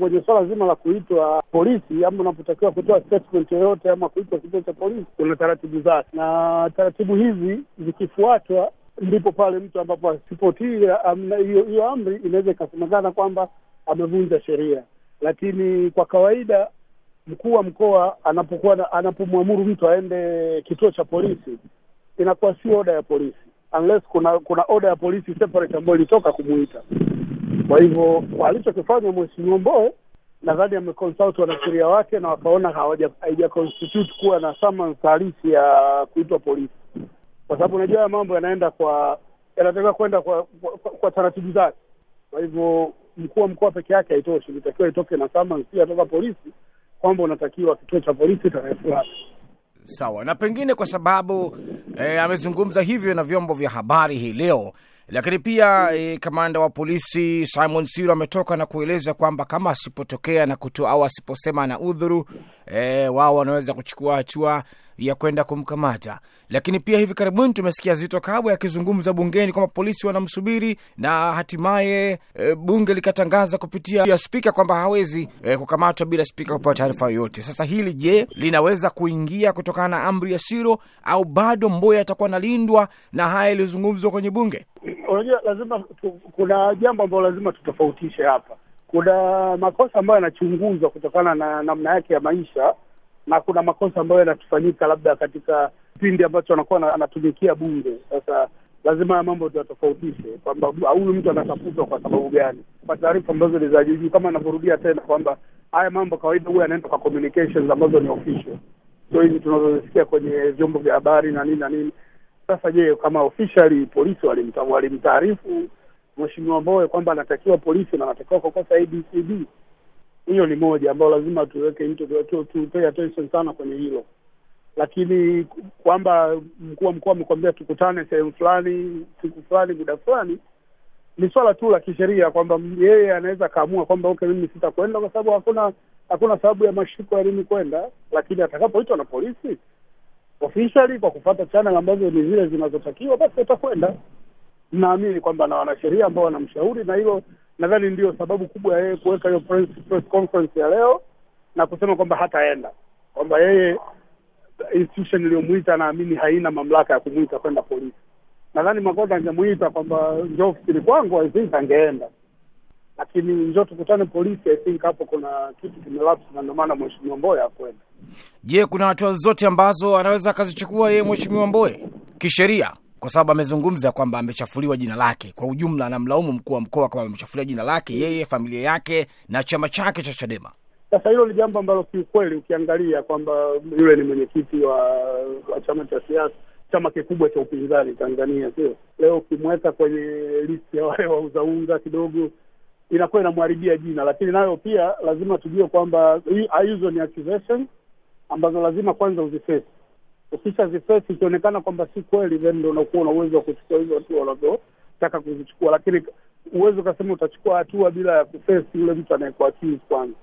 Kwenye swala zima la kuitwa polisi ama unapotakiwa kutoa statement yoyote ama kuitwa kituo cha polisi, kuna taratibu zake, na taratibu hizi zikifuatwa, ndipo pale mtu ambapo asipotii hiyo amri inaweza ikasemekana kwamba amevunja sheria. Lakini kwa kawaida mkuu wa mkoa anapokuwa anapomwamuru mtu aende kituo cha polisi, inakuwa sio oda ya polisi unless kuna kuna oda ya polisi separate ambayo ilitoka kumuita. Kwa hivyo alichokifanya Mheshimiwa Mbowe nadhani ameconsult wanasheria wake na wakaona haija constitute kuwa na summons halisi ya kuitwa polisi, kwa sababu unajua haya mambo yanaenda kwa yanatakiwa kwenda kwa, kwa, kwa, kwa taratibu zake. Kwa hivyo mkuu wa mkoa peke yake haitoshi, ilitakiwa itoke na summons pia toka polisi kwamba unatakiwa kituo cha polisi tarehe fulani. Sawa, na pengine kwa sababu eh, amezungumza hivyo na vyombo vya habari hii leo, lakini pia e, kamanda wa polisi Simon Siro ametoka na kueleza kwamba kama asipotokea na kutoa au asiposema na udhuru e, wao wanaweza kuchukua hatua ya kwenda kumkamata. Lakini pia hivi karibuni tumesikia Zito Kabwe akizungumza bungeni kwamba polisi wanamsubiri na hatimaye e, bunge likatangaza kupitia ya spika kwamba hawezi e, kukamatwa bila spika kupewa taarifa yoyote. Sasa hili je, linaweza kuingia kutokana na amri ya Siro au bado Mboya atakuwa analindwa na haya yaliyozungumzwa kwenye bunge? Unajua, lazima kuna jambo ambalo lazima tutofautishe hapa. Kuna makosa ambayo yanachunguzwa kutokana na namna yake ya maisha na kuna makosa ambayo yanatufanyika labda katika kipindi ambacho anakuwa anatumikia bunge. Sasa lazima haya mambo tuyatofautishe, kwamba huyu mtu anatafutwa kwa sababu gani, kwa taarifa ambazo ni za juujuu, kama anavyorudia tena kwamba haya mambo kawaida huwa yanaenda kwa communications ambazo ni official, so hizi tunazozisikia kwenye vyombo vya habari na nini na nini. Sasa je, kama officially polisi walimtaarifu Mheshimiwa Mbowe kwamba anatakiwa polisi na anatakiwa kukosa ABCD hiyo ni moja ambayo lazima tuweke into tu, tu pay attention sana kwenye hilo, lakini kwamba mkuu wa mkoa amekwambia tukutane sehemu fulani siku fulani muda fulani, ni swala tu la kisheria kwamba yeye anaweza akaamua kwamba okay, mimi sitakwenda kwa sababu hakuna hakuna sababu ya mashiko ya mimi kwenda, lakini atakapoitwa na polisi officially kwa kufuata channel ambazo ni zile zinazotakiwa, basi atakwenda. Naamini kwamba na wanasheria ambao wanamshauri na hilo nadhani ndio sababu kubwa ya yeye kuweka hiyo press, conference ya leo na kusema kwamba hataenda, kwamba yeye institution iliyomwita naamini haina mamlaka ya kumwita kwenda polisi. Nadhani Makonda angemwita kwamba njoo ofisini kwangu, I think angeenda, lakini njoo tukutane polisi, I think hapo kuna kitu kimelapse, na ndio maana mheshimiwa Mbowe hakwenda. Je, kuna hatua zote ambazo anaweza akazichukua yeye mheshimiwa Mbowe kisheria kwa sababu amezungumza kwamba amechafuliwa jina lake. Kwa ujumla, anamlaumu mkuu wa mkoa kwamba amechafuliwa jina lake yeye, familia yake na chama chake cha Chadema. Sasa hilo ni jambo ambalo kiukweli, ukiangalia kwamba yule ni mwenyekiti wa, wa chama cha siasa, chama kikubwa cha upinzani Tanzania, sio leo, ukimweka kwenye listi ya wale wauza unga kidogo inakuwa inamharibia jina, lakini nayo pia lazima tujue kwamba hizo ni accusation ambazo lazima kwanza uzifesi ukisha zifesi ikionekana kwamba si kweli, then ndo unakuwa una uwezo wa kuchukua hizo hatua unavyotaka kuzichukua, lakini uwezo ukasema utachukua hatua bila ya kufesi yule mtu anayekuaccuse kwanza.